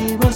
she will